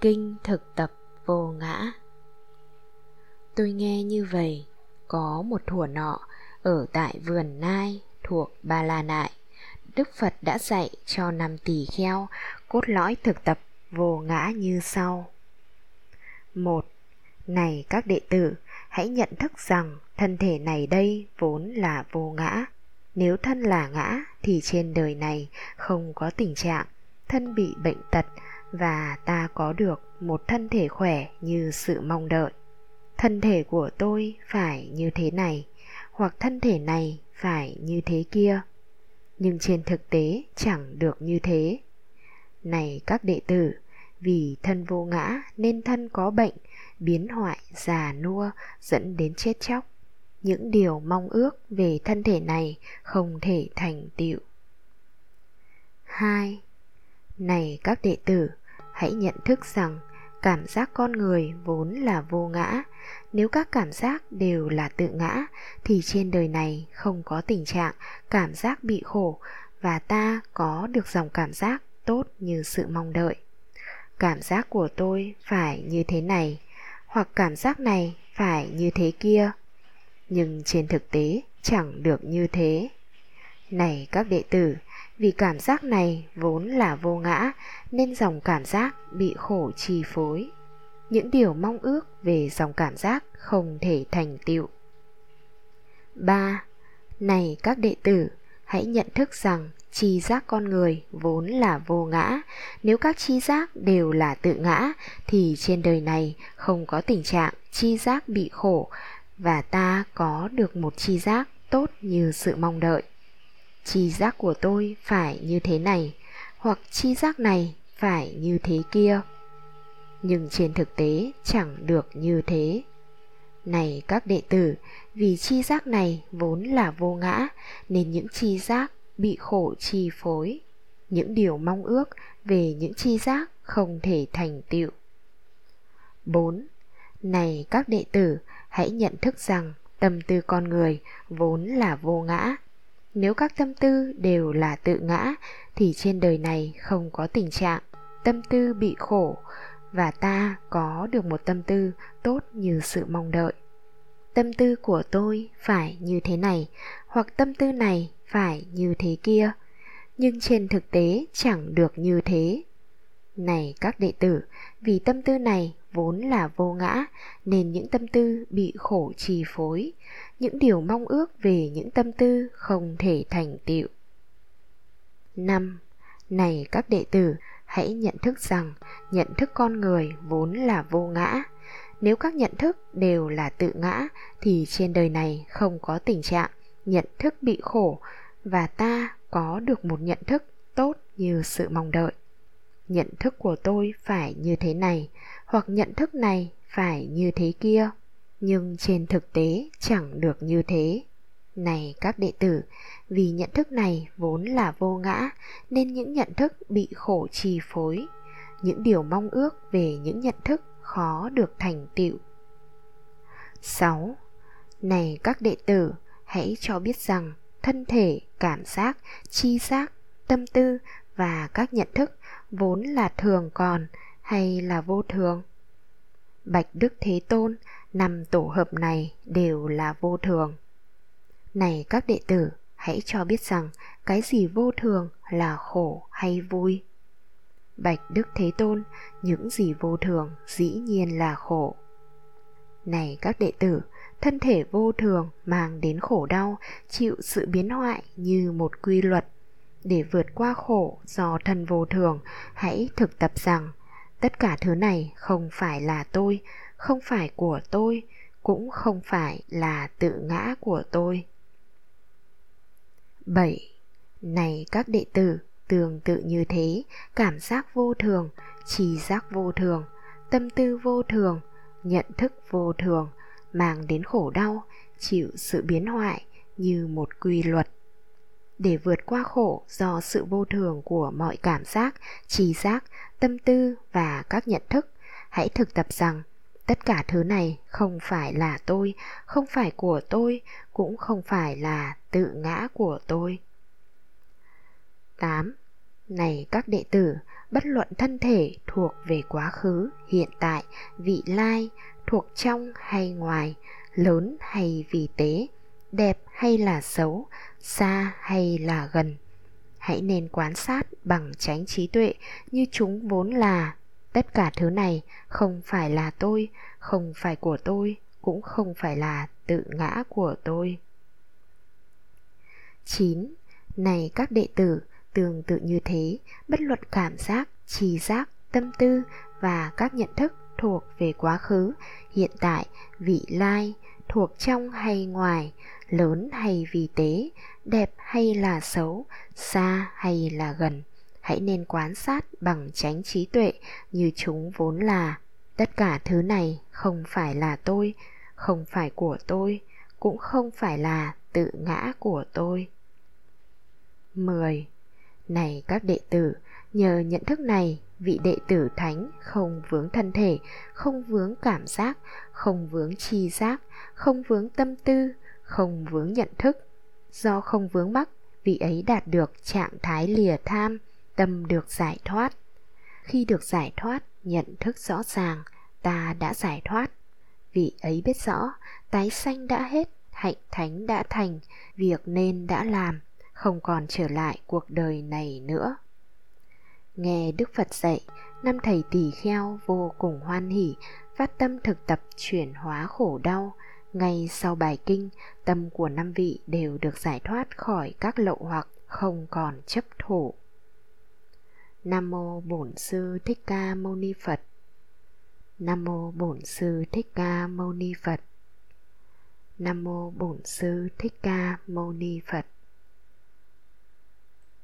Kinh thực tập vô ngã Tôi nghe như vậy, có một thủa nọ ở tại vườn Nai thuộc Ba La Nại. Đức Phật đã dạy cho năm tỷ kheo cốt lõi thực tập vô ngã như sau. một Này các đệ tử, hãy nhận thức rằng thân thể này đây vốn là vô ngã. Nếu thân là ngã thì trên đời này không có tình trạng thân bị bệnh tật và ta có được một thân thể khỏe như sự mong đợi. Thân thể của tôi phải như thế này, hoặc thân thể này phải như thế kia. Nhưng trên thực tế chẳng được như thế. Này các đệ tử, vì thân vô ngã nên thân có bệnh, biến hoại, già nua, dẫn đến chết chóc. Những điều mong ước về thân thể này không thể thành tựu. 2. Này các đệ tử, hãy nhận thức rằng cảm giác con người vốn là vô ngã. Nếu các cảm giác đều là tự ngã thì trên đời này không có tình trạng cảm giác bị khổ và ta có được dòng cảm giác tốt như sự mong đợi. Cảm giác của tôi phải như thế này hoặc cảm giác này phải như thế kia. Nhưng trên thực tế chẳng được như thế. Này các đệ tử vì cảm giác này vốn là vô ngã nên dòng cảm giác bị khổ chi phối những điều mong ước về dòng cảm giác không thể thành tựu 3. Này các đệ tử, hãy nhận thức rằng chi giác con người vốn là vô ngã. Nếu các chi giác đều là tự ngã thì trên đời này không có tình trạng chi giác bị khổ và ta có được một chi giác tốt như sự mong đợi chi giác của tôi phải như thế này hoặc chi giác này phải như thế kia nhưng trên thực tế chẳng được như thế này các đệ tử vì chi giác này vốn là vô ngã nên những chi giác bị khổ chi phối những điều mong ước về những chi giác không thể thành tựu 4. Này các đệ tử, hãy nhận thức rằng tâm tư con người vốn là vô ngã nếu các tâm tư đều là tự ngã, thì trên đời này không có tình trạng tâm tư bị khổ và ta có được một tâm tư tốt như sự mong đợi. Tâm tư của tôi phải như thế này, hoặc tâm tư này phải như thế kia. Nhưng trên thực tế chẳng được như thế này các đệ tử vì tâm tư này vốn là vô ngã nên những tâm tư bị khổ trì phối những điều mong ước về những tâm tư không thể thành tựu 5. Này các đệ tử, hãy nhận thức rằng nhận thức con người vốn là vô ngã. Nếu các nhận thức đều là tự ngã thì trên đời này không có tình trạng nhận thức bị khổ và ta có được một nhận thức tốt như sự mong đợi. Nhận thức của tôi phải như thế này hoặc nhận thức này phải như thế kia nhưng trên thực tế chẳng được như thế này các đệ tử vì nhận thức này vốn là vô ngã nên những nhận thức bị khổ trì phối những điều mong ước về những nhận thức khó được thành tựu 6. Này các đệ tử, hãy cho biết rằng thân thể, cảm giác, chi giác, tâm tư và các nhận thức vốn là thường còn hay là vô thường? Bạch Đức Thế Tôn, năm tổ hợp này đều là vô thường. Này các đệ tử, hãy cho biết rằng cái gì vô thường là khổ hay vui. Bạch Đức Thế Tôn, những gì vô thường dĩ nhiên là khổ. Này các đệ tử, thân thể vô thường mang đến khổ đau, chịu sự biến hoại như một quy luật. Để vượt qua khổ do thân vô thường, hãy thực tập rằng tất cả thứ này không phải là tôi, không phải của tôi cũng không phải là tự ngã của tôi 7. Này các đệ tử, tương tự như thế, cảm giác vô thường, trì giác vô thường, tâm tư vô thường, nhận thức vô thường, mang đến khổ đau, chịu sự biến hoại như một quy luật. Để vượt qua khổ do sự vô thường của mọi cảm giác, trì giác, tâm tư và các nhận thức, hãy thực tập rằng tất cả thứ này không phải là tôi không phải của tôi cũng không phải là tự ngã của tôi 8. Này các đệ tử, bất luận thân thể thuộc về quá khứ, hiện tại, vị lai, thuộc trong hay ngoài, lớn hay vì tế, đẹp hay là xấu, xa hay là gần. Hãy nên quan sát bằng tránh trí tuệ như chúng vốn là. Tất cả thứ này không phải là tôi, không phải của tôi, cũng không phải là tự ngã của tôi. 9. Này các đệ tử, tương tự như thế, bất luận cảm giác, trì giác, tâm tư và các nhận thức thuộc về quá khứ, hiện tại, vị lai, thuộc trong hay ngoài, lớn hay vi tế, đẹp hay là xấu, xa hay là gần. Hãy nên quan sát bằng tránh trí tuệ như chúng vốn là. Tất cả thứ này không phải là tôi, không phải của tôi, cũng không phải là tự ngã của tôi. 10. Này các đệ tử, nhờ nhận thức này, vị đệ tử thánh không vướng thân thể, không vướng cảm giác, không vướng chi giác, không vướng tâm tư, không vướng nhận thức. Do không vướng mắc, vị ấy đạt được trạng thái lìa tham, tâm được giải thoát. Khi được giải thoát, nhận thức rõ ràng, ta đã giải thoát. Vị ấy biết rõ, tái sanh đã hết, hạnh thánh đã thành, việc nên đã làm, không còn trở lại cuộc đời này nữa. Nghe Đức Phật dạy, năm thầy tỳ kheo vô cùng hoan hỷ, phát tâm thực tập chuyển hóa khổ đau. Ngay sau bài kinh, tâm của năm vị đều được giải thoát khỏi các lậu hoặc không còn chấp thủ. Nam mô Bổn sư Thích Ca Mâu Ni Phật. Nam mô Bổn sư Thích Ca Mâu Ni Phật. Nam mô Bổn sư Thích Ca Mâu Ni Phật.